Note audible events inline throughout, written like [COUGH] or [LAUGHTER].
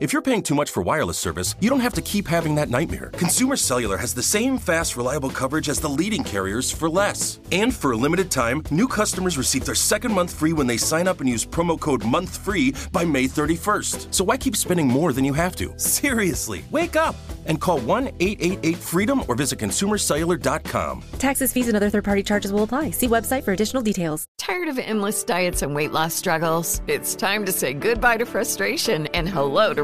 If you're paying too much for wireless service, you don't have to keep having that nightmare. Consumer Cellular has the same fast, reliable coverage as the leading carriers for less. And for a limited time, new customers receive their second month free when they sign up and use promo code MONTHFREE by May 31st. So why keep spending more than you have to? Seriously, wake up and call 1 888 freedom or visit consumercellular.com. Taxes, fees, and other third party charges will apply. See website for additional details. Tired of endless diets and weight loss struggles? It's time to say goodbye to frustration and hello to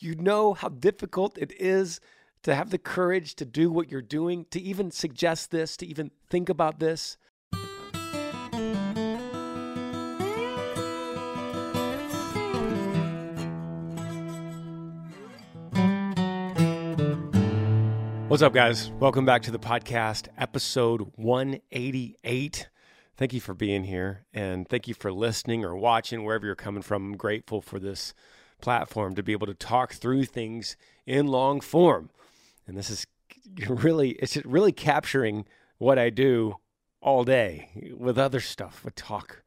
You know how difficult it is to have the courage to do what you're doing, to even suggest this, to even think about this. What's up, guys? Welcome back to the podcast, episode 188. Thank you for being here and thank you for listening or watching wherever you're coming from. I'm grateful for this platform to be able to talk through things in long form. And this is [LAUGHS] really, it's really capturing what I do all day with other stuff, with talk.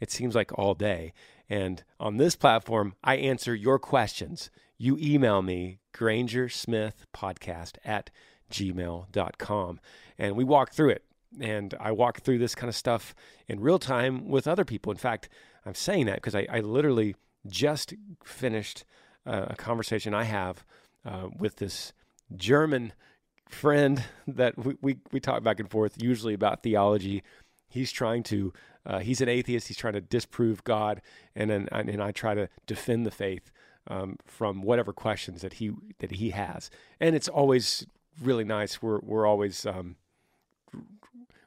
It seems like all day. And on this platform, I answer your questions. You email me, Granger Smith Podcast at gmail.com. And we walk through it. And I walk through this kind of stuff in real time with other people. In fact, I'm saying that because I, I, literally just finished uh, a conversation I have uh, with this German friend that we, we, we talk back and forth, usually about theology. He's trying to, uh, he's an atheist. He's trying to disprove God. And then and I try to defend the faith um, from whatever questions that he that he has. And it's always really nice. We're we're always um,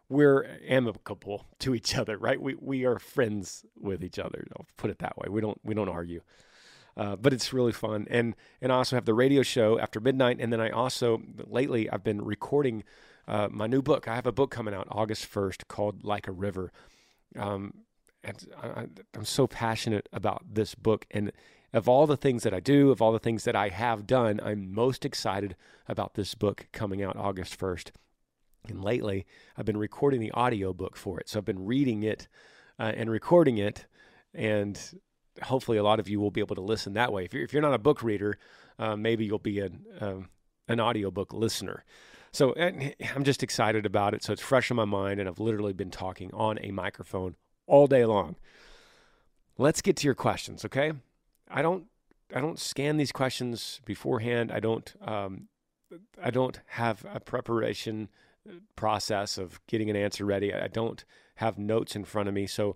we're amicable [LAUGHS] to each other, right? We we are friends with each other. I'll put it that way. We don't we don't argue. Uh, but it's really fun, and and I also have the radio show after midnight, and then I also lately I've been recording uh, my new book. I have a book coming out August first called Like a River, um, and I, I'm so passionate about this book, and of all the things that I do, of all the things that I have done, I'm most excited about this book coming out August 1st. And lately, I've been recording the audio book for it. So I've been reading it uh, and recording it. And hopefully, a lot of you will be able to listen that way. If you're, if you're not a book reader, uh, maybe you'll be an, um, an audiobook listener. So I'm just excited about it. So it's fresh in my mind. And I've literally been talking on a microphone all day long. Let's get to your questions, okay? I don't I don't scan these questions beforehand. I don't um, I don't have a preparation process of getting an answer ready. I don't have notes in front of me. So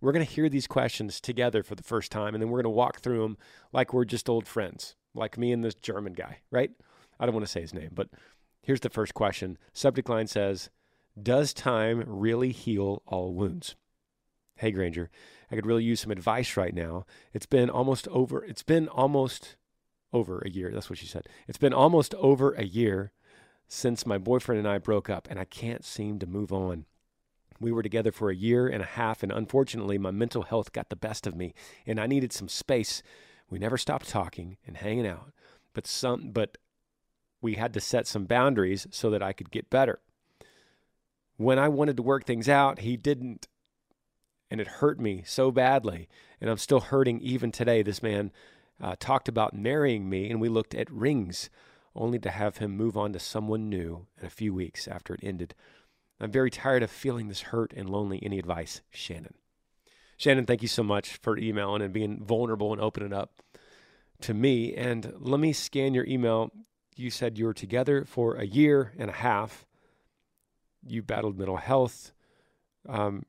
we're going to hear these questions together for the first time, and then we're going to walk through them like we're just old friends, like me and this German guy, right? I don't want to say his name, but here's the first question. Subject line says, Does time really heal all wounds? Hey, Granger, I could really use some advice right now. It's been almost over. It's been almost over a year. That's what she said. It's been almost over a year since my boyfriend and I broke up, and I can't seem to move on. We were together for a year and a half, and unfortunately, my mental health got the best of me, and I needed some space We never stopped talking and hanging out, but some but we had to set some boundaries so that I could get better. When I wanted to work things out, he didn't and it hurt me so badly and I'm still hurting even today. This man uh, talked about marrying me and we looked at rings only to have him move on to someone new in a few weeks after it ended. I'm very tired of feeling this hurt and lonely. Any advice, Shannon? Shannon, thank you so much for emailing and being vulnerable and opening up to me. And let me scan your email. You said you were together for a year and a half. You battled mental health. Um,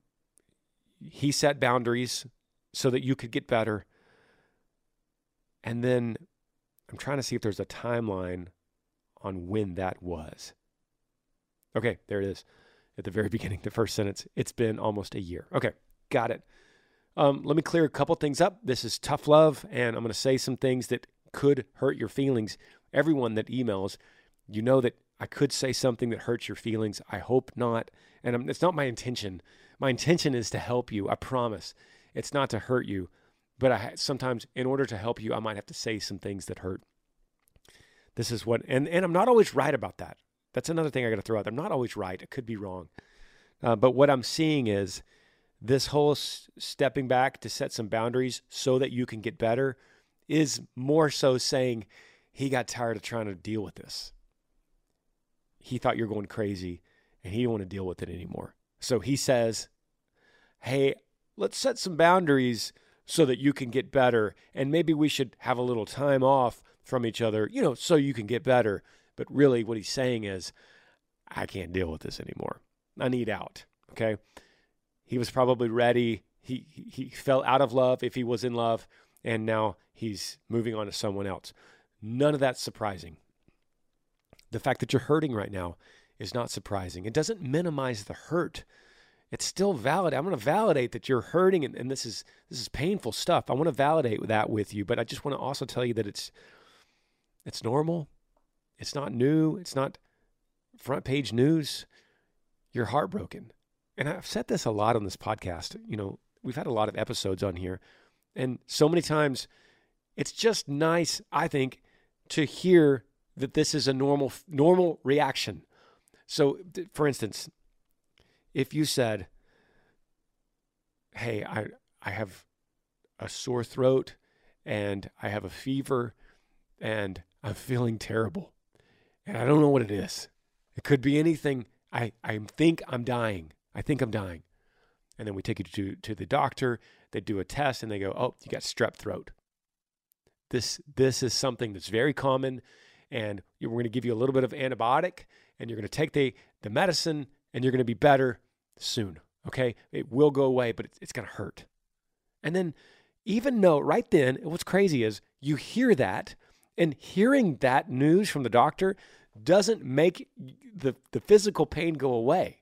he set boundaries so that you could get better. And then I'm trying to see if there's a timeline on when that was. Okay, there it is at the very [LAUGHS] beginning, the first sentence. It's been almost a year. Okay, got it. Um, let me clear a couple things up. This is tough love, and I'm going to say some things that could hurt your feelings. Everyone that emails, you know that I could say something that hurts your feelings. I hope not. And I'm, it's not my intention. My intention is to help you. I promise. It's not to hurt you. But I sometimes, in order to help you, I might have to say some things that hurt. This is what, and, and I'm not always right about that. That's another thing I got to throw out. I'm not always right. It could be wrong. Uh, but what I'm seeing is this whole s- stepping back to set some boundaries so that you can get better is more so saying he got tired of trying to deal with this. He thought you're going crazy and he didn't want to deal with it anymore. So he says, Hey, let's set some boundaries so that you can get better. And maybe we should have a little time off from each other, you know, so you can get better. But really, what he's saying is, I can't deal with this anymore. I need out. Okay. He was probably ready. He, he fell out of love if he was in love, and now he's moving on to someone else. None of that's surprising. The fact that you're hurting right now is not surprising. It doesn't minimize the hurt. It's still valid. I'm going to validate that you're hurting and, and this is this is painful stuff. I want to validate that with you, but I just want to also tell you that it's it's normal. It's not new. It's not front page news. You're heartbroken and I've said this a lot on this podcast. You know, we've had a lot of episodes on here, and so many times it's just nice, I think, to hear that this is a normal normal reaction. So, for instance, if you said, "Hey, I I have a sore throat and I have a fever and I'm feeling terrible and I don't know what it is. It could be anything. I I think I'm dying. I think I'm dying. And then we take you to, to the doctor. They do a test and they go, oh, you got strep throat. This, this is something that's very common. And we're going to give you a little bit of antibiotic and you're going to take the, the medicine and you're going to be better soon. Okay. It will go away, but it's, it's going to hurt. And then, even though right then, what's crazy is you hear that, and hearing that news from the doctor doesn't make the, the physical pain go away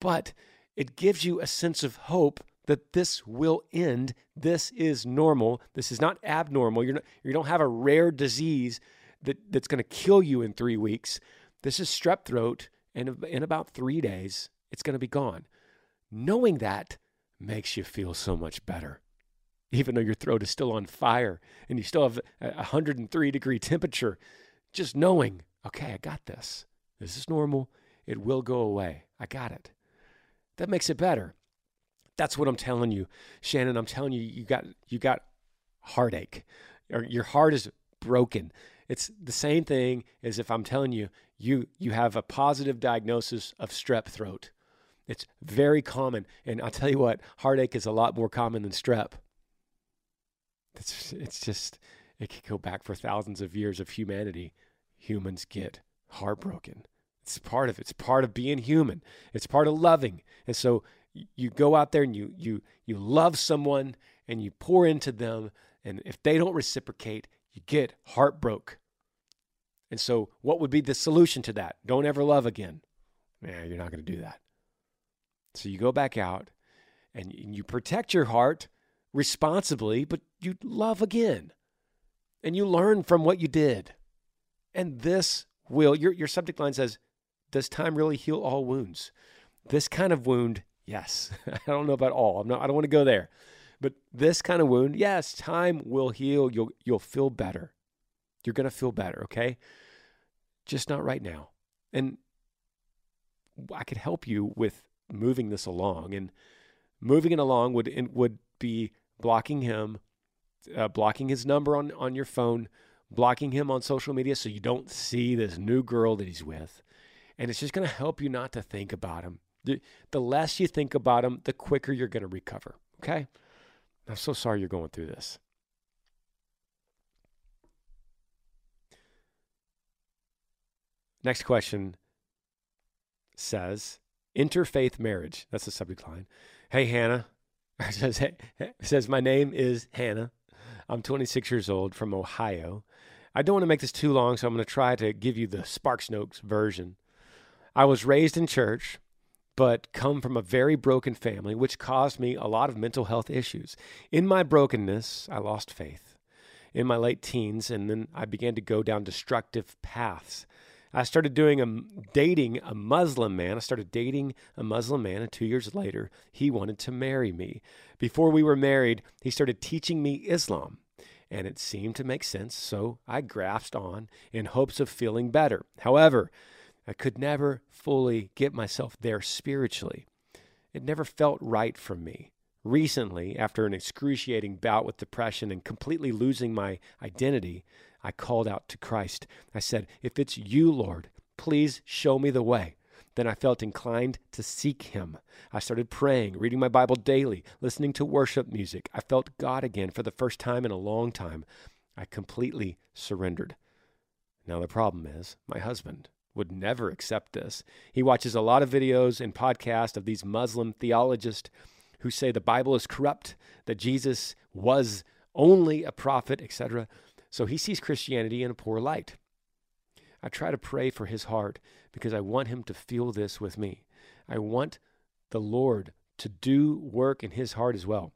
but it gives you a sense of hope that this will end. This is normal. This is not abnormal. You're not, you don't have a rare disease that, that's going to kill you in three weeks. This is strep throat, and in about three days, it's going to be gone. Knowing that makes you feel so much better, even though your throat is still on fire and you still have a 103 degree temperature. Just knowing, okay, I got this. This is normal. It will go away. I got it. That makes it better. That's what I'm telling you, Shannon. I'm telling you, you got you got heartache, or your heart is broken. It's the same thing as if I'm telling you you you have a positive diagnosis of strep throat. It's very common, and I'll tell you what, heartache is a lot more common than strep. It's it's just it could go back for thousands of years of humanity. Humans get heartbroken. It's part of it. It's part of being human. It's part of loving. And so you go out there and you you you love someone and you pour into them and if they don't reciprocate, you get heartbroken. And so what would be the solution to that? Don't ever love again. Yeah, you're not going to do that. So you go back out and you protect your heart responsibly, but you love again. And you learn from what you did. And this will your your subject line says does time really heal all wounds? This kind of wound, yes. [LAUGHS] I don't know about all. I'm not, I don't want to go there. But this kind of wound, yes, time will heal. You'll you'll feel better. You're going to feel better, okay? Just not right now. And I could help you with moving this along and moving it along would would be blocking him, uh, blocking his number on on your phone, blocking him on social media so you don't see this new girl that he's with. And it's just going to help you not to think about him. The, the less you think about him, the quicker you're going to recover. Okay? I'm so sorry you're going through this. Next question says interfaith marriage. That's the subject line. Hey, Hannah. [LAUGHS] Says, says, My name is Hannah. I'm 26 years old from Ohio. I don't want to make this too long, so I'm going to try to give you the Sparks Notes version. I was raised in church, but come from a very broken family, which caused me a lot of mental health issues. In my brokenness, I lost faith in my late teens, and then I began to go down destructive paths. I started doing a dating a Muslim man. I started dating a Muslim man, and two years later, he wanted to marry me. Before we were married, he started teaching me Islam, and it seemed to make sense, so I grasped on in hopes of feeling better. However, I could never fully get myself there spiritually. It never felt right for me. Recently, after an excruciating bout with depression and completely losing my identity, I called out to Christ. I said, If it's you, Lord, please show me the way. Then I felt inclined to seek him. I started praying, reading my Bible daily, listening to worship music. I felt God again for the first time in a long time. I completely surrendered. Now, the problem is, my husband would never accept this. He watches a lot of videos and podcasts of these Muslim theologists who say the Bible is corrupt, that Jesus was only a prophet, etc. So he sees Christianity in a poor light. I try to pray for his heart because I want him to feel this with me. I want the Lord to do work in his heart as well.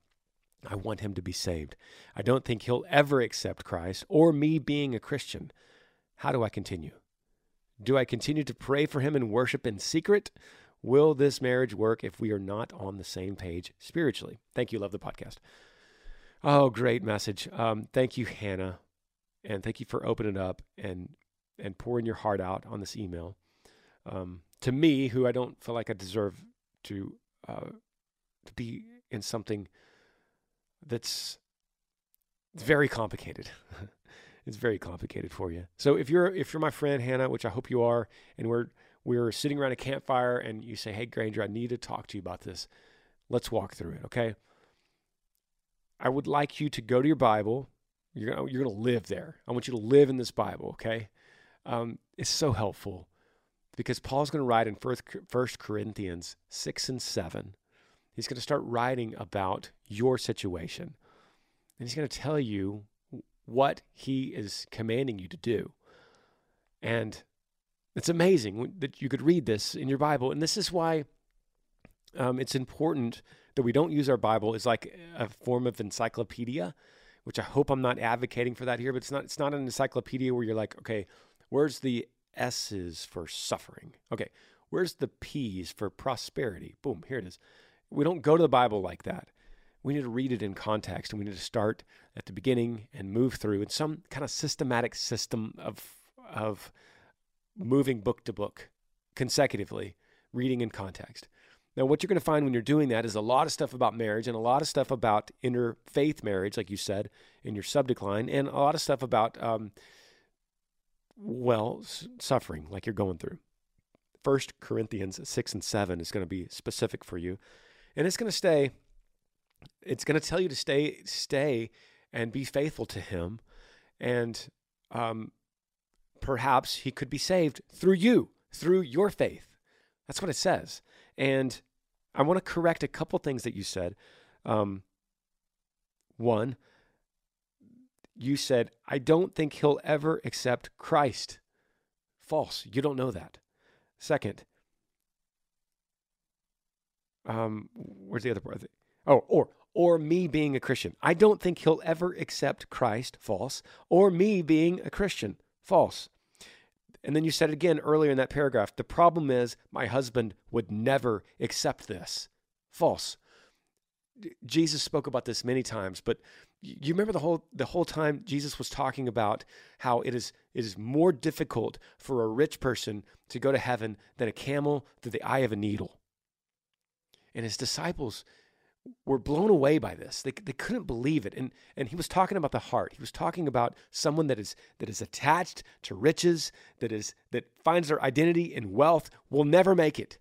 I want him to be saved. I don't think he'll ever accept Christ or me being a Christian. How do I continue? Do I continue to pray for him and worship in secret? Will this marriage work if we are not on the same page spiritually? Thank you. Love the podcast. Oh, great message. Um, thank you, Hannah and thank you for opening up and and pouring your heart out on this email. Um, to me, who I don't feel like I deserve to uh, to be in something that's very complicated. [LAUGHS] it's very complicated for you. So if you're if you're my friend Hannah, which I hope you are, and we're we're sitting around a campfire and you say, "Hey Granger, I need to talk to you about this." Let's walk through it, okay? I would like you to go to your Bible you're gonna, you're gonna live there. I want you to live in this Bible, okay? Um, it's so helpful because Paul's to write in First First Corinthians six and seven. He's to start writing about your situation, and he's to tell you what he is commanding you to do. And it's amazing that you could read this in your Bible, and this is why um, it's important that we don't use our Bible as like a form of encyclopedia which I hope I'm not advocating for that here, but it's not it's not an encyclopedia where you're like, okay, where's the S's for suffering? Okay, where's the P's for prosperity? Boom, here it is. We don't go to the Bible like that. We need to read it in context and we need to start at the beginning and move through in some kind of systematic system of of moving book to book consecutively, reading in context. Now, what you're going to find when you're doing that is a lot of stuff about marriage and a lot of stuff about interfaith marriage, like you said in your subject line, and a lot of stuff about, um, well, s- suffering, like you're going through. First Corinthians 6 and 7 is going to be specific for you. And it's going to stay, it's going to tell you to stay, stay and be faithful to Him. And um, perhaps He could be saved through you, through your faith. That's what it says. And I want to correct a couple things that you said. Um, one, you said, I don't think he'll ever accept Christ. False. You don't know that. Second, um, where's the other part? Oh, or or me being a Christian. I don't think he'll ever accept Christ. False. Or me being a Christian. False. And then you said it again earlier in that paragraph. The problem is my husband would never accept this. False. Jesus spoke about this many times, but you remember the whole the whole time Jesus was talking about how it is it is more difficult for a rich person to go to heaven than a camel through the eye of a needle. And his disciples were blown away by this. They, they couldn't believe it. And, and he was talking about the heart. He was talking about someone that is, that is attached to riches, that, is, that finds their identity in wealth, will never make it.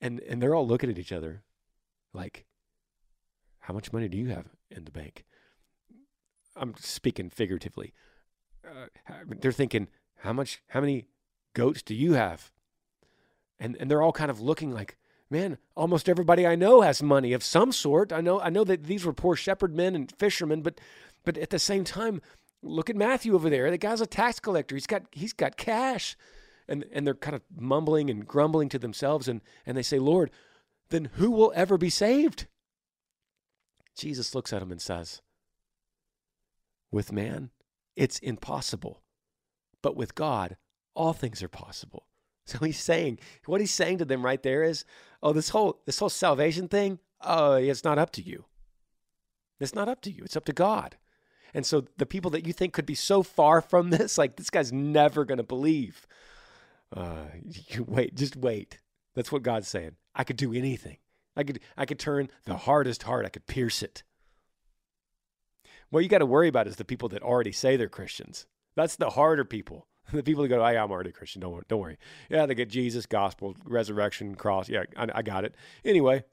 And, and they're all looking at each other like, how much money do you have in the bank? I'm speaking figuratively. Uh, they're thinking, how much, how many goats do you have? And, and they're all kind of looking like, man, almost everybody I know has money of some sort. I know I know that these were poor shepherd men and fishermen, but but at the same time, look at Matthew over there. The guy's a tax collector. He's got he's got cash. And and they're kind of mumbling and grumbling to themselves and and they say, "Lord, then who will ever be saved?" Jesus looks at him and says, "With man, it's impossible, but with God, all things are possible." [LAUGHS] So he's saying, what he's saying to them right there is, oh, this whole this whole salvation thing, oh, it's not up to you. It's not up to you. It's up to God. And so the people that you think could be so far from [LAUGHS] this, like this guy's never going to believe. Uh, [LAUGHS] you wait, just wait. That's what God's saying. I could do anything. I could I could turn the hardest heart. I could pierce it. What you got to worry about is the people that already say they're Christians. That's the harder people. [LAUGHS] the people that go, I'm already a Christian. Don't worry. Don't worry. Yeah, they get Jesus, gospel, resurrection, cross. Yeah, I, I got it. Anyway,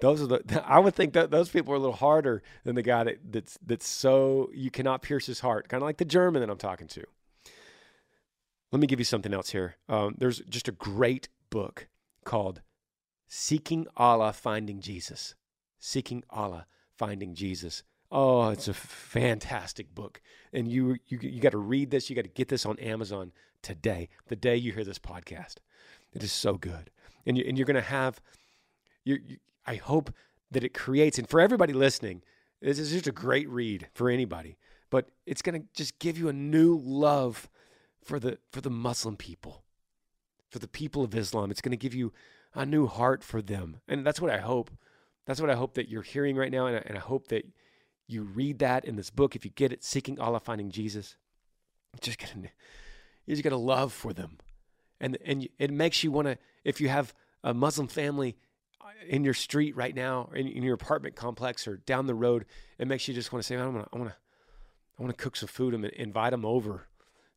those are the. [LAUGHS] I would think that those people are a little harder than the guy that, that's that's so you cannot pierce his heart. Kind of like the German that I'm talking to. Let me give you something else here. Um, there's just a great book called "Seeking Allah, Finding Jesus." Seeking Allah, Finding Jesus Oh, it's a fantastic book, and you you you got to read this. You got to get this on Amazon today, the day you hear this podcast. It is so good, and you, and you're going to have. You, you, I hope that it creates, and for everybody listening, this is just a great read for anybody. But it's going to just give you a new love for the for the Muslim people, for the people of Islam. It's going to give you a new heart for them, and that's what I hope. That's what I hope that you're hearing right now, and I, and I hope that you read that in this book, if you get it, Seeking Allah, Finding Jesus, just get a, you just get a love for them. And, and it makes you want to, if you have a Muslim family uh, in your street right now, in, in your apartment complex or down the road, it makes you just want to say, I want to, I want to, I want to cook some food and invite them over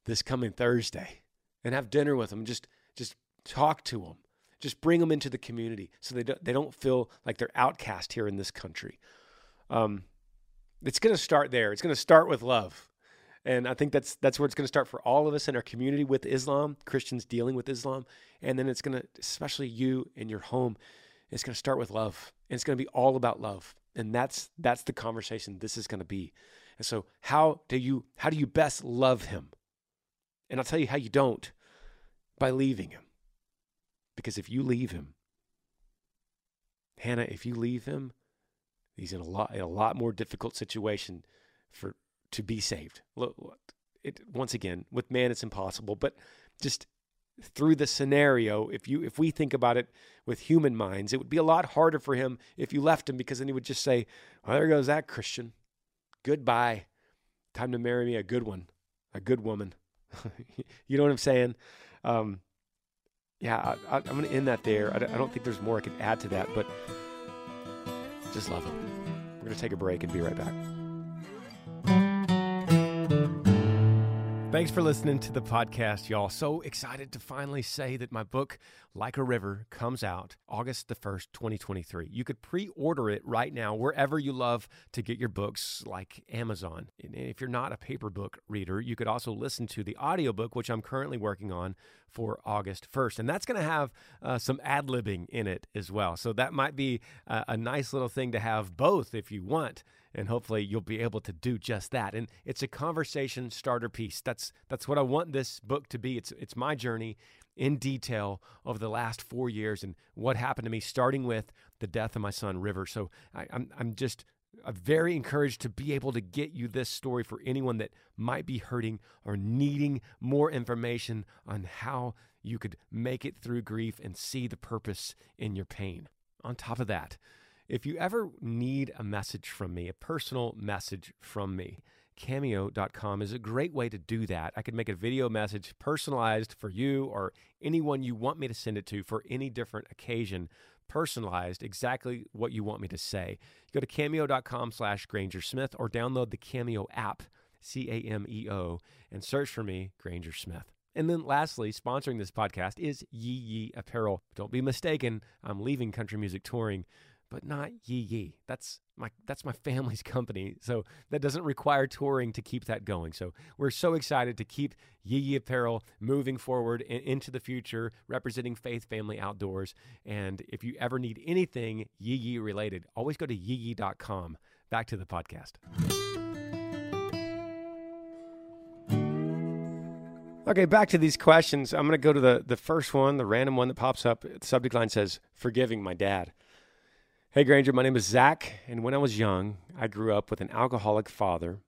this coming Thursday and have dinner with them. Just, just talk to them. Just bring them into the community so they don't, they don't feel like they're outcast here in this country. Um, it's going to start there. It's going to start with love. And I think that's that's where it's going to start for all of us in our community with Islam, Christians dealing with Islam, and then it's going to especially you in your home, it's going to start with love. And it's going to be all about love. And that's that's the conversation this is going to be. And so how do you how do you best love him? And I'll tell you how you don't by leaving him. Because if you leave him, Hannah, if you leave him, He's in a lot in a lot more difficult situation for to be saved. Look, it, once again, with man it's impossible, but just through the scenario, if you if we think about it with human minds, it would be a lot harder for him if you left him because then he would just say, "Well, there goes that Christian. Goodbye. Time to marry me a good one, a good woman." [LAUGHS] you know what I'm saying? Um, yeah, I, am going to end that there. I, I don't think there's more I could add to that, but just love him. We're going to take a break and be right back. Thanks for listening to the podcast, y'all. So excited to finally say that my book, Like a River, comes out August the 1st, 2023. You could pre order it right now wherever you love to get your books, like Amazon. And if you're not a paper book reader, you could also listen to the audiobook, which I'm currently working on for August 1st. And that's going to have uh, some ad libbing in it as well. So that might be a, a nice little thing to have both if you want and hopefully you'll be able to do just that. And it's a conversation starter piece. That's that's what I want this book to be. It's it's my journey in detail over the last four years and what happened to me, starting with the death of my son River. So I, I'm I'm just I'm very encouraged to be able to get you this story for anyone that might be hurting or needing more information on how you could make it through grief and see the purpose in your pain. On top of that, if you ever need a message from me, a personal message from me, cameo.com is a great way to do that. I could make a video message personalized for you or anyone you want me to send it to for any different occasion, personalized exactly what you want me to say. Go to cameo.com slash Granger Smith or download the Cameo app, C A M E O, and search for me, Granger Smith. And then lastly, sponsoring this podcast is Yee Yee Apparel. Don't be mistaken, I'm leaving country music touring but not Yee Yee. That's my that's my family's [LAUGHS] company, so that doesn't require touring to keep that going. So we're so excited to keep Yee Yee Apparel moving forward and into the future, representing Faith Family Outdoors. And if you ever need anything Yee Yee related, always go to yeeyee.com. Back to the podcast. Okay, back to these questions. I'm going to go to the, the first one, the random one that pops up. The subject line says, Forgiving my dad. Hey, Granger, my name is Zach, and when I was young, I grew up with an alcoholic father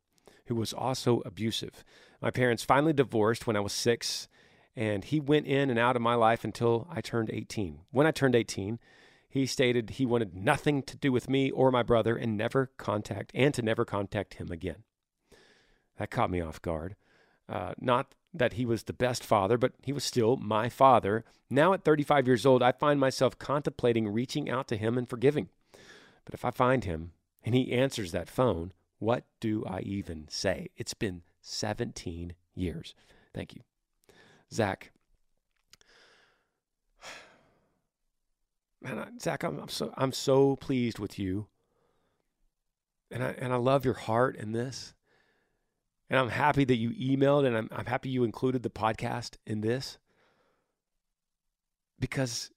who was also abusive. My parents finally divorced when I was six, and he went in and out of my life until I turned 18. When I turned 18, he stated he wanted nothing to do with me or my brother and never contact and to never contact him again. That caught me off guard. Uh, not that he was the best father, but he was still my father. Now at 35 years old, I find myself contemplating reaching out to him and forgiving. But if I find him and he answers that phone, what do I even say? It's been 17 years. Thank you. Zach. [SIGHS] Man, Zach, I'm, I'm, so I'm so pleased with you, and I and I love your heart in this, and I'm happy that you emailed, and I'm I'm happy you included the podcast in this, because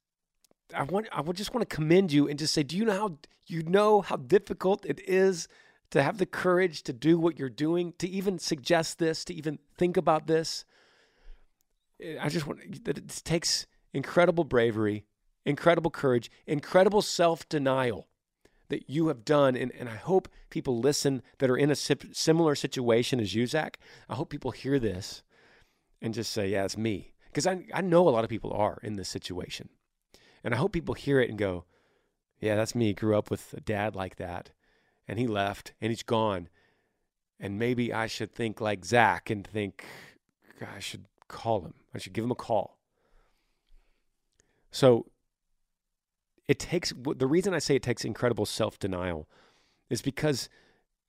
I want I would just want to commend you and just say, do you know how you know how difficult it is to have the courage to do what you're doing, to even suggest this, to even think about this? Eh, I just want that it takes incredible bravery, incredible courage, incredible self-denial that you have done. And, and I hope people listen that are in a similar situation as you, Zach. I hope people hear this and just say, yeah, it's me. Because I, I know a lot of people are in this situation. And I hope people hear it and go, yeah, that's me. Grew up with a dad like that. And he left and he's gone. And maybe I should think like Zach and think, I should call him. I should give him a call. So it takes the reason I say it takes incredible self denial is because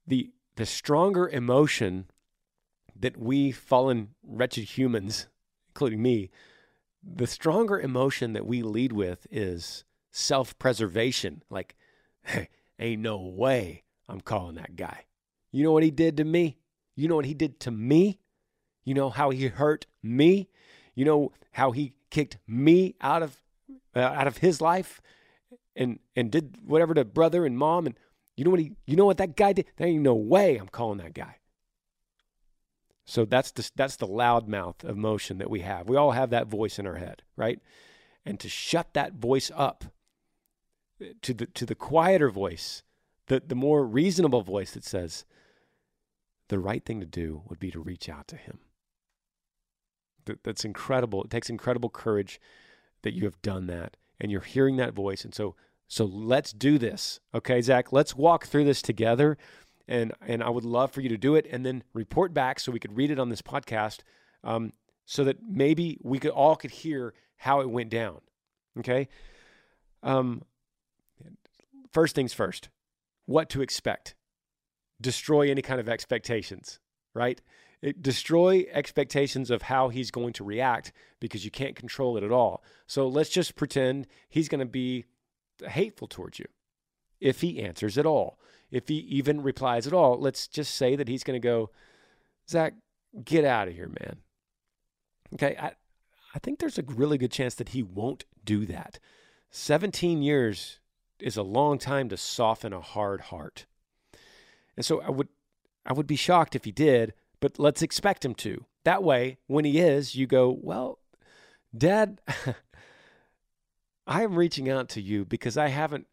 the the stronger emotion that we fallen wretched humans, including me, the stronger emotion that we lead with is self preservation. Like, hey, ain't no way I'm calling that guy. You know what he did to me? You know what he did to me? You know how he hurt me? You know how he kicked me out of uh, out of his life and and did whatever to brother and mom and you know what he you know what that guy did? There ain't no way I'm calling that guy. So that's the, that's the loudmouth emotion that we have. We all have that voice in our head, right? And to shut that voice up to the, to the quieter voice, the, the more reasonable voice that says, the right thing to do would be to reach out to him. That, that's incredible. It takes incredible courage that you have done that and you're hearing that voice. And so, so let's do this. Okay, Zach, let's walk through this together and and I would love for you to do it and then report back so we could read it on this podcast, um, so that maybe we could all could hear how it went down. Okay. Um, first things first, what to expect. Destroy any kind of expectations, right? It, destroy expectations of how he's going to react because you can't control it at all. So let's just pretend he's going to be hateful towards you if he answers at all if he even replies at all, let's just say that he's going to go, Zach, get out of here, man. Okay, I, I think there's a really good chance that he won't do that. 17 years is a long time to soften a hard heart. And so I would I would be shocked if he did, but let's expect him to. That way, when he is, you go, "Well, dad, [LAUGHS] I am reaching out to you because I haven't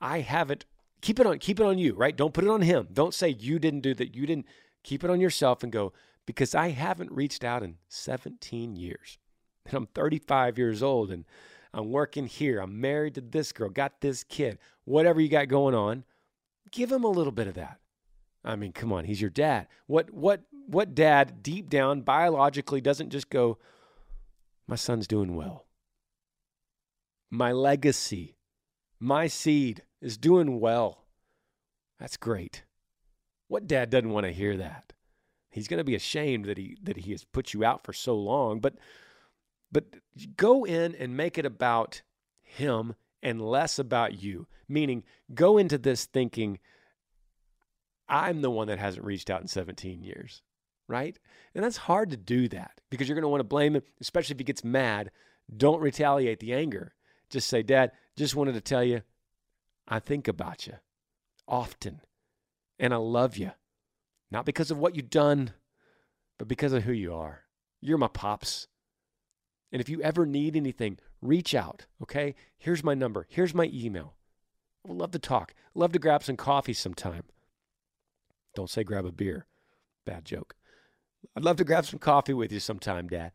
I haven't keep it on keep it on you, right? Don't put it on him. Don't say you didn't do that. You didn't keep it on yourself and go because I haven't reached out in 17 years. [LAUGHS] And I'm 35 years old and I'm working here. I'm married to this girl, got this kid, whatever you got going on. Give him a little bit of that. I mean, come on, he's your dad. What what what dad deep down biologically doesn't just go, my son's doing well. My legacy, my seed is doing well. That's great. What dad doesn't want to hear that? He's going to be ashamed that he that he has put you out for so long, but but go in and make it about him and less about you. Meaning, go into this thinking I'm the one that hasn't reached out in 17 years, right? And that's hard to do that because you're going to want to blame him, especially if he gets mad. Don't retaliate the anger. Just say, Dad, just wanted to tell you, I think about you often and I love you. Not because of what you've done, but because of who you are. You're my pops. And if you ever need anything, reach out, okay? Here's my number. Here's my email. I would love to talk. Love to grab some coffee sometime. Don't say grab a beer. Bad joke. I'd love to grab some coffee with you sometime, Dad.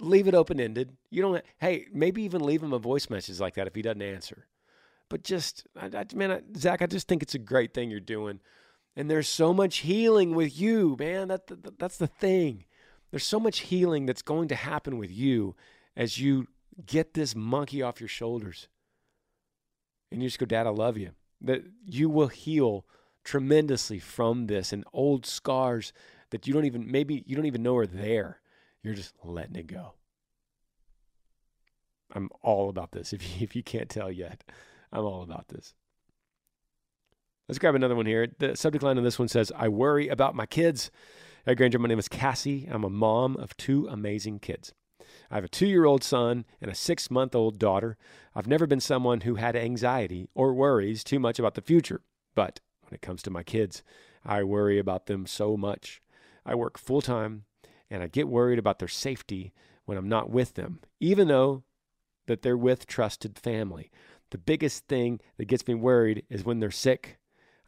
Leave it open ended. You don't, hey, maybe even leave him a voice message like that if he doesn't answer. But just, I, I, man, I, Zach, I just think it's a great thing you're doing. And there's so much healing with you, man. That, that, that's the thing. There's so much healing that's going to happen with you as you get this monkey off your shoulders. And you just go, Dad, I love you. That you will heal tremendously from this and old scars that you don't even, maybe you don't even know are there. You're just letting it go. I'm all about this. [LAUGHS] If you, if you can't tell yet, I'm all about this. Let's grab another one here. The subject line on this one says, I worry about my kids. Hey, Granger, my name is Cassie. I'm a mom of two amazing kids. I have a two year old son and a six month old daughter. I've never been someone who had anxiety or worries too much about the future. But when it comes to my kids, I worry about them so much. I work full time and I get worried about their safety when I'm not with them, even though that they're with trusted family. The biggest thing that gets me worried is when they're sick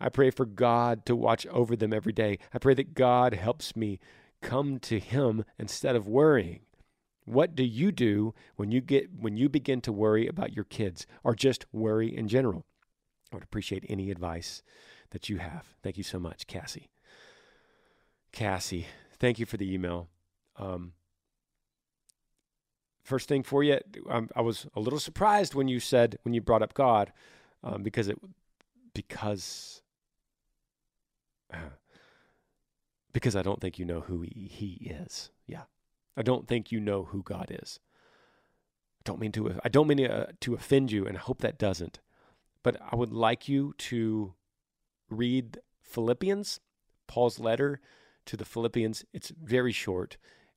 I pray for God to watch over them every day. I pray that God helps me come to him instead of worrying. What do you do when you get when you begin to worry about your kids or just worry in general? I would appreciate any advice that you have. Thank you so much, Cassie. Cassie, thank you for the email. Um, first thing for you, um, I was a little surprised when you said when you brought up God, um, because it because because I don't think you know who he, he is. Yeah. I don't think you know who God is. I don't mean to I don't mean to, uh, to offend you and I hope that doesn't. But I would like you to read Philippians, Paul's letter to the Philippians. It's very short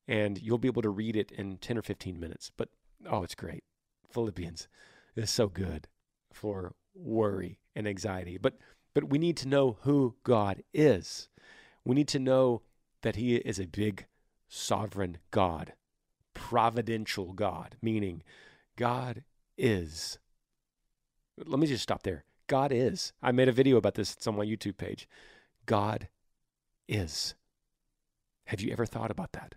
and you'll be able to read it in 10 or 15 minutes. But oh, it's great. Philippians is so good for worry and anxiety. But but we need to know who God is. We need to know that He is a big, sovereign God, providential God, meaning God is. Let me just stop there. God is. I made a video about this. It's on my YouTube page. God is. Have you ever thought about that?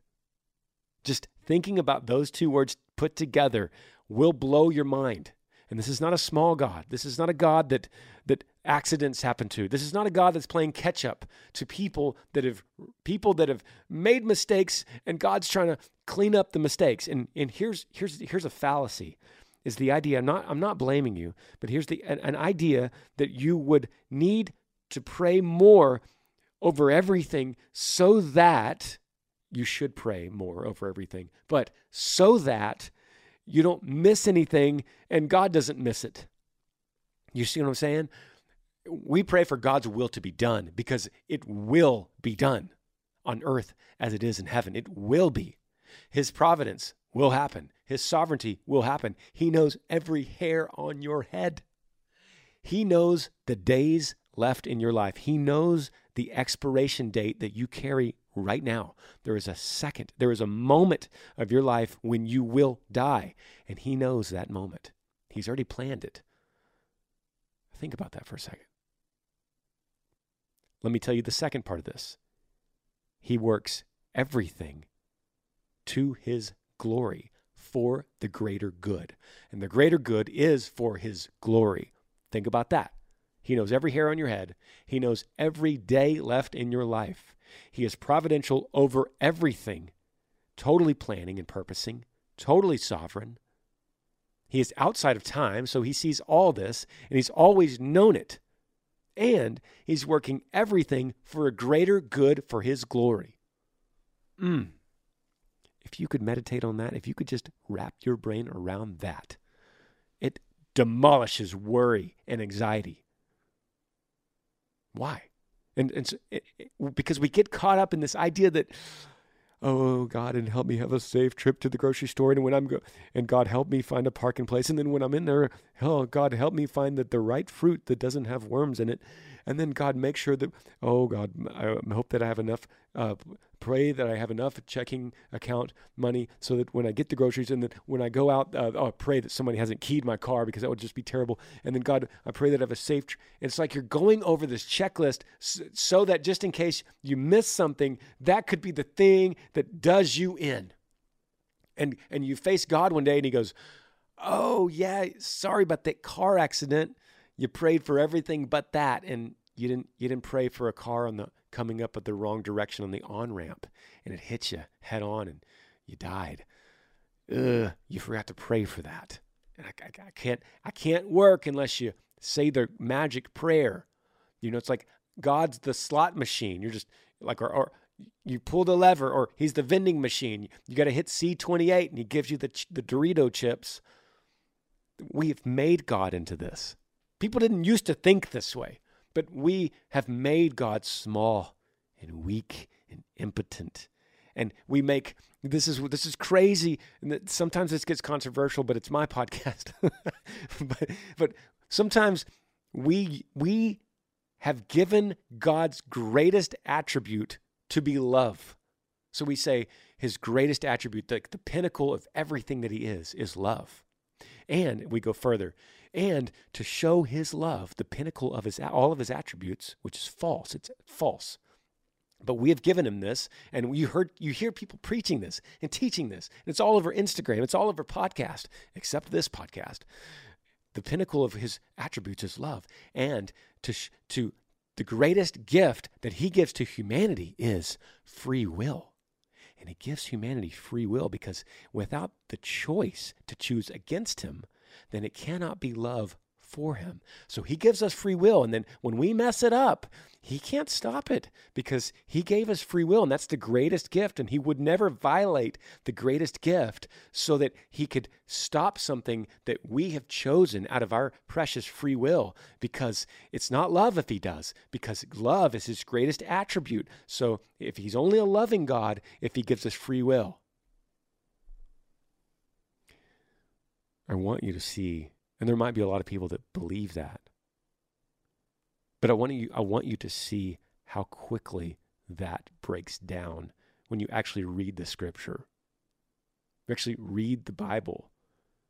Just thinking about those two words put together will blow your mind. And this is not a small God. This is not a God that that accidents happen to. This is not a God that's playing catch up to people that have people that have made mistakes and God's trying to clean up the mistakes. And and here's here's here's a fallacy is the idea I'm not I'm not blaming you, but here's the an, an idea that you would need to pray more over everything so that you should pray more over everything, but so that you don't miss anything and God doesn't miss it. You see what I'm saying? We pray for God's will to be done because it will be done on earth as it is in heaven. It will be. His providence will happen, His sovereignty will happen. He knows every hair on your head. He knows the days left in your life. He knows the expiration date that you carry right now. There is a second, there is a moment of your life when you will die, and He knows that moment. He's already planned it. Think about that for a second. Let me tell you the second part of this. He works everything to His glory for the greater good. And the greater good is for his glory. Think about that. He knows every hair on your head, he knows every day left in your life. He is providential over everything, totally planning and purposing, totally sovereign. He is outside of time, so he sees all this, and he's always known it. And he's working everything for a greater good for his glory. Mm. If you could meditate on that, if you could just wrap your brain around that, it demolishes worry and anxiety. Why? And, and so it, it, because we get caught up in this idea that, oh God, and help me have a safe trip to the grocery store, and when I'm go, and God help me find a parking place, and then when I'm in there, oh God, help me find the, the right fruit that doesn't have worms in it, and then God make sure that, oh God, I hope that I have enough uh, pray that I have enough checking account money so that when I get the groceries and then when I go out, uh, oh, I pray that somebody hasn't keyed my car because that would just be terrible. And then God, I pray that I have a safe. Tr- it's like you're going over this checklist so that just in case you miss something, that could be the thing that does you in. And and you face God one day and He goes, "Oh yeah, sorry about that car accident. You prayed for everything but that, and you didn't you didn't pray for a car on the coming up at the wrong direction on the on ramp and it hit you head on and you died. Ugh, you forgot to pray for that. And I, I, I can't I can't work unless you say the magic prayer. You know, it's like God's the slot machine. You're just like or, or you pull the lever or he's the vending machine. You got to hit C28 and he gives you the the Dorito chips. We've made God into this. People didn't used to think this way. But we have made God small and weak and impotent. And we make this is this is crazy. And sometimes this gets controversial, but it's my [LAUGHS] podcast. but but sometimes we we have given God's greatest attribute to be love. So we say his greatest attribute, the, the pinnacle of everything that he is, is love. And we go further and to show his love, the pinnacle of his all of his attributes, which is false. It's false. But we have given him this, and you heard you hear people preaching this and teaching this. And it's all over Instagram, it's all over podcast, except this podcast. The pinnacle of his attributes is love, and to to the greatest gift that he gives to humanity is free will. And he gives humanity free will because without the choice to choose against him, then it cannot be love for him. So he gives us free will. And then when we mess it up, he can't stop it because he gave us free will. And that's the greatest gift. And he would never violate the greatest gift so that he could stop something that we have chosen out of our precious free will because it's not love if he does, because love is his greatest attribute. So if he's only a loving God, if he gives us free will. I want you to see, and there might be a lot of people that believe that. But I want you I want you to see how quickly that breaks down when you actually read the scripture. You actually read the Bible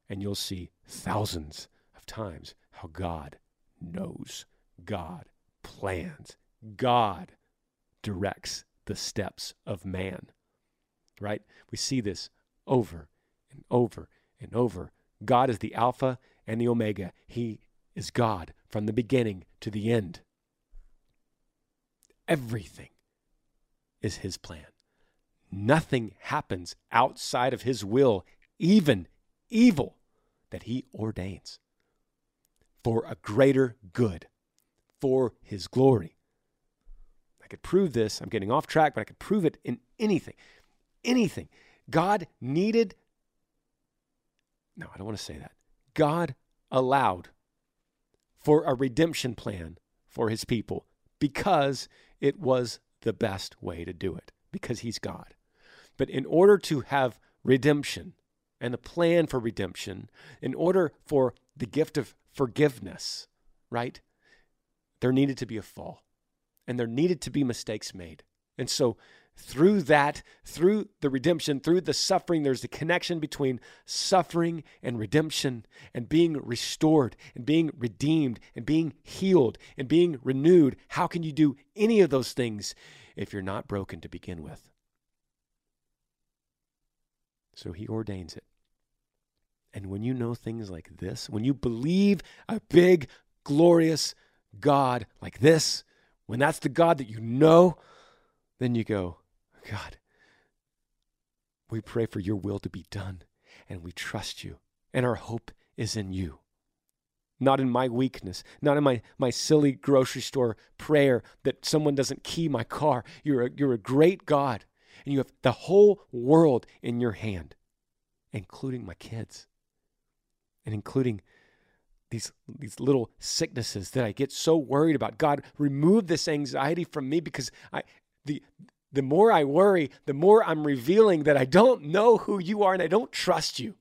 and you'll see thousands of times how God knows, God plans, God directs the steps of man. Right? We see this over and over and over God is the Alpha and the Omega. He is God from the beginning to the end. Everything is His plan. Nothing happens outside of His will, even evil, that He ordains for a greater good, for His glory. I could prove this. I'm getting off track, but I could prove it in anything. Anything. God needed no, I don't want to say that. God allowed for a redemption plan for his people because it was the best way to do it, because he's God. But in order to have redemption and the plan for redemption, in order for the gift of forgiveness, right, there needed to be a fall and there needed to be mistakes made. And so through that, through the redemption, through the suffering, there's the connection between suffering and redemption and being restored and being redeemed and being healed and being renewed. How can you do any of those things if you're not broken to begin with? So he ordains it. And when you know things like this, when you believe a big, glorious God like this, when that's the God that you know, then you go, God, we pray for your will to be done, and we trust you, and our hope is in you. Not in my weakness, not in my, my silly grocery store prayer that someone doesn't key my car. You're a, you're a great God, and you have the whole world in your hand, including my kids, and including these, these little sicknesses that I get so worried about. God, remove this anxiety from me because I, the, the more I worry, the more I'm revealing that I don't know who you are and I don't trust you.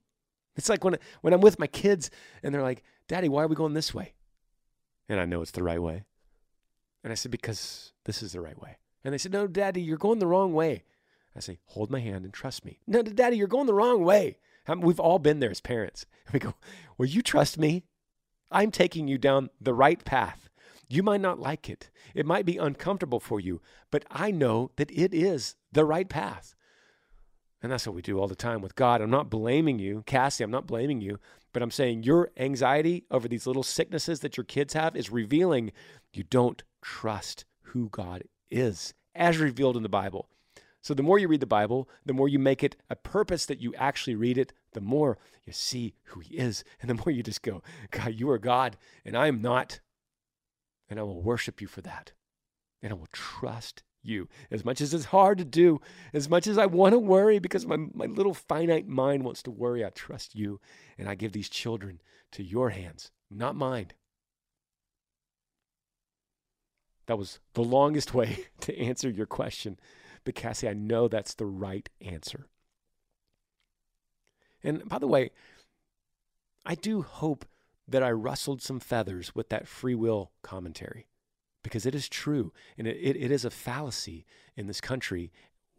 It's like when, when I'm with my kids and they're like, Daddy, why are we going this way? And I know it's the right way. And I said, Because this is the right way. And they said, No, Daddy, you're going the wrong way. I say, Hold my hand and trust me. No, Daddy, you're going the wrong way. we've all been there as parents. And [LAUGHS] we go, Will you trust me. I'm taking you down the right path. You might not like it. It might be uncomfortable for you, but I know that it is the right path. And that's what we do all the time with God. I'm not blaming you, Cassie, I'm not blaming you, but I'm saying your anxiety over these little sicknesses that your kids have is revealing you don't trust who God is, as revealed in the Bible. So the more you read the Bible, the more you make it a purpose that you actually read it, the more you see who He is. And the more you just go, God, you are God, and I am not and I will worship you for that. And I will trust you. As much as it's hard to do, as much as I want to worry because my, my little finite mind wants to worry, I trust you. And I give these children to your hands, not mine. That was the longest [LAUGHS] way to answer your question. But Cassie, I know that's the right answer. And by the way, I do hope that I rustled some feathers with that free will commentary. Because it is true and it, it, it is a fallacy in this country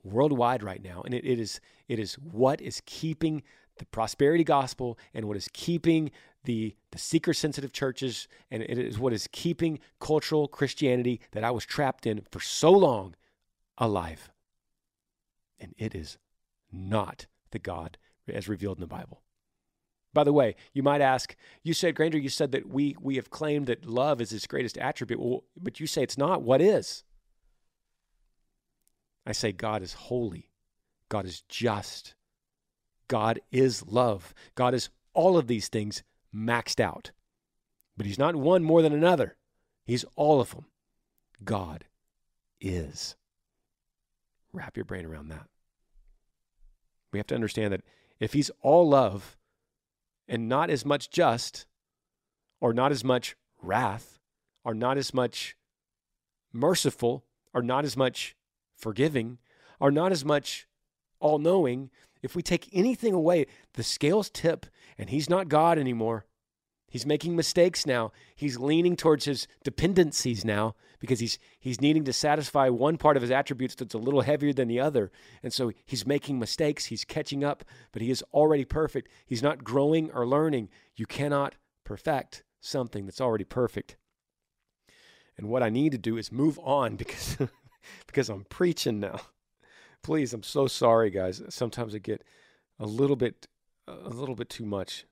worldwide right now and it, it is it is what is keeping the prosperity gospel and what is keeping the the seeker sensitive churches and it is what is keeping cultural christianity that i was trapped in for so long alive. And it is not the god as revealed in the bible by the way, you might ask, you said, Granger, you said that we, we have claimed that love is his greatest attribute, well, but you say it's not. What is? I say God is holy, God is just, God is love, God is all of these things maxed out. But he's not one more than another, he's all of them. God is. Wrap your brain around that. We have to understand that if he's all love, and not as much just or not as much wrath or not as much merciful or not as much forgiving or not as much all knowing, if we take anything away, the scales tip and he's not God anymore. He's making mistakes now. He's leaning towards his dependencies now because he's he's needing to satisfy one part of his attributes that's a little heavier than the other. And so he's making mistakes, he's catching up, but he is already perfect. He's not growing or learning. You cannot perfect something that's already perfect. And what I need to do is move on [LAUGHS] because because I'm preaching now. Please, I'm so sorry guys. Sometimes I get a little bit a little bit too much.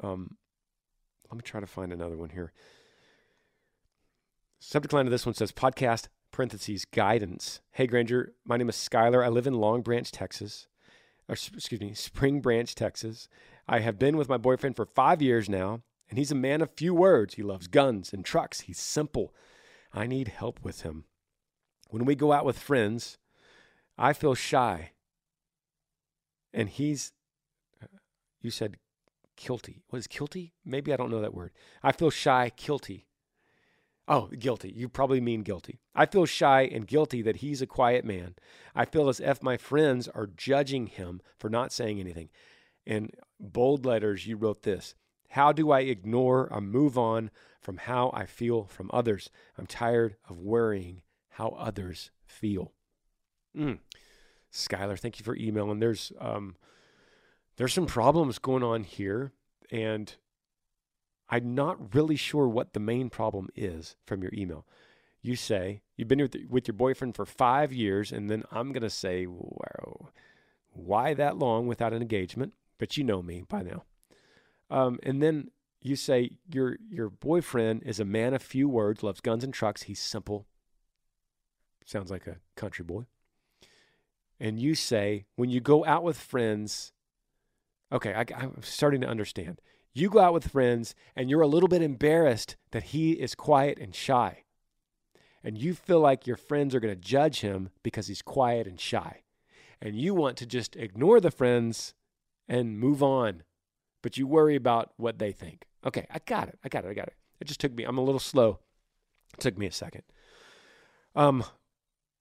Um let me try to find another one here. Subject line of this one says podcast parentheses guidance. Hey Granger, my name is Skylar. I live in Long Branch, Texas. Or, excuse me, Spring Branch, Texas. I have been with my boyfriend for five years now, and he's a man of few words. He loves guns and trucks. He's simple. I need help with him. When we go out with friends, I feel shy. And he's, uh, you said guilty. What is guilty? Maybe I don't know that word. I feel shy, guilty. Oh, guilty. You probably mean guilty. I feel shy and guilty that he's a quiet man. I feel as if my friends are judging him for not saying anything. In bold letters, you wrote this How do I ignore or move on from how I feel from others? I'm tired of worrying how others feel. Mm. Skylar, thank you for emailing. There's um, there's some problems going on here, and I'm not really sure what the main problem is from your email. You say you've been with, with your boyfriend for five years, and then I'm going to say, wow, why that long without an engagement? but you know me by now. Um, and then you say your your boyfriend is a man of few words, loves guns and trucks. He's simple. Sounds like a country boy. And you say when you go out with friends, okay, I, I'm starting to understand. You go out with friends and you're a little bit embarrassed that he is quiet and shy. And you feel like your friends are going to judge him because he's quiet and shy. And you want to just ignore the friends and move on, but you worry about what they think. Okay, I got it. I got it. I got it. It just took me, I'm a little slow. It took me a second. Um,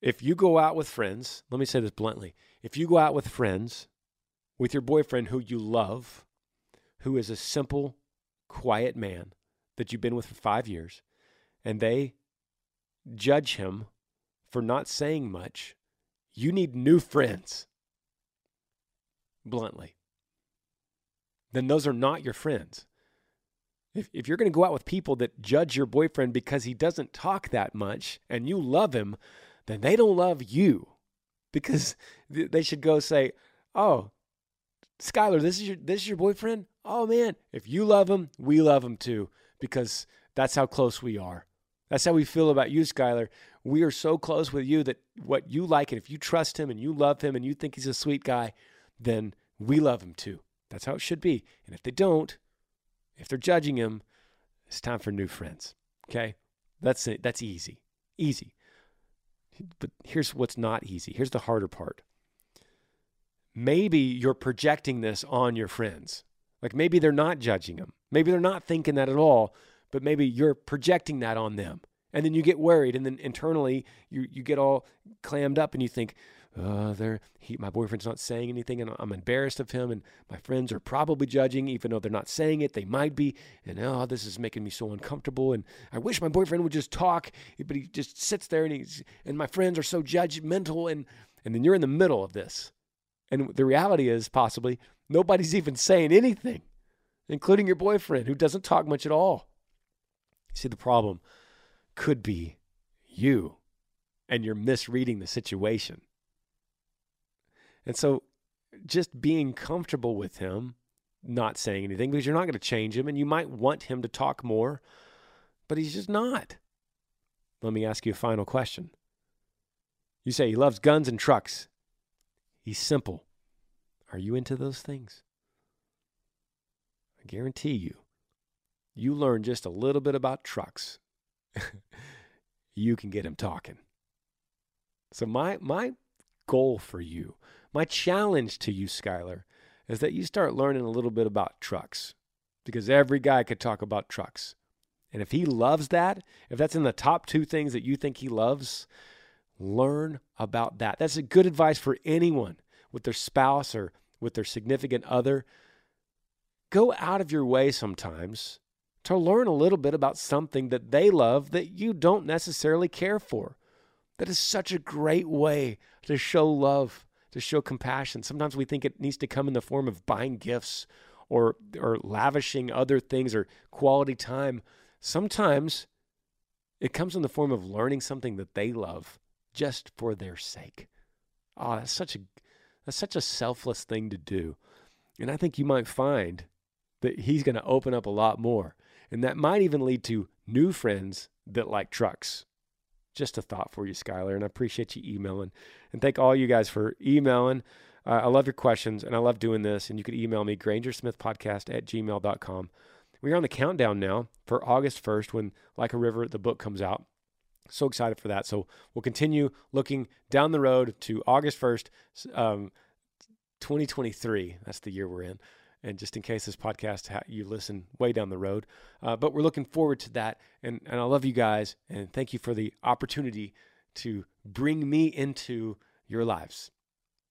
if you go out with friends, let me say this bluntly. If you go out with friends with your boyfriend who you love, who is a simple, quiet man that you've been with for five years, and they judge him for not saying much, you need new friends. Bluntly. Then those are not your friends. If, if you're going to go out with people that judge your boyfriend because he doesn't talk that much and you love him, then they don't love you because [LAUGHS] they should go say, Oh, Skylar, this is your this is your boyfriend? Oh man, if you love him, we love him too because that's how close we are. That's how we feel about you, Skylar. We are so close with you that what you like, and if you trust him and you love him and you think he's a sweet guy, then we love him too. That's how it should be. And if they don't, if they're judging him, it's time for new friends. Okay? That's it. That's easy. Easy. But here's what's not easy. Here's the harder part. Maybe you're projecting this on your friends. Like maybe they're not judging them. Maybe they're not thinking that at all, but maybe you're projecting that on them. And then you get worried and then internally you you get all clammed up and you think, uh, he, my boyfriend's not saying anything and I'm embarrassed of him and my friends are probably judging even though they're not saying it they might be and oh this is making me so uncomfortable and I wish my boyfriend would just talk but he just sits there and he's and my friends are so judgmental and and then you're in the middle of this and the reality is possibly nobody's even saying anything including your boyfriend who doesn't talk much at all see the problem could be you and you're misreading the situation and so just being comfortable with him, not saying anything because you're not going to change him and you might want him to talk more, but he's just not. Let me ask you a final question. You say he loves guns and trucks. He's simple. Are you into those things? I guarantee you, you learn just a little bit about trucks. [LAUGHS] you can get him talking. So my my goal for you my challenge to you, Skylar, is that you start learning a little bit about trucks because every guy could talk about trucks. And if he loves that, if that's in the top two things that you think he loves, learn about that. That's a good advice for anyone with their spouse or with their significant other. Go out of your way sometimes to learn a little bit about something that they love that you don't necessarily care for. That is such a great way to show love to show compassion. Sometimes we think it needs to come in the form of buying gifts or or lavishing other things or quality time. Sometimes it comes in the form of learning something that they love just for their sake. Oh, that's such a that's such a selfless thing to do. And I think you might find that he's going to open up a lot more. And that might even lead to new friends that like trucks just a thought for you, Skylar. And I appreciate you emailing. And thank all you guys for emailing. Uh, I love your questions and I love doing this. And you could email me, grangersmithpodcast at gmail.com. We're on the countdown now for August 1st when Like a River, the book comes out. So excited for that. So we'll continue looking down the road to August 1st, um, 2023. That's the year we're in and just in case this podcast you listen way down the road. Uh, but we're looking forward to that, and and I love you guys, and thank you for the opportunity to bring me into your lives.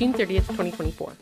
June 30th, 2024.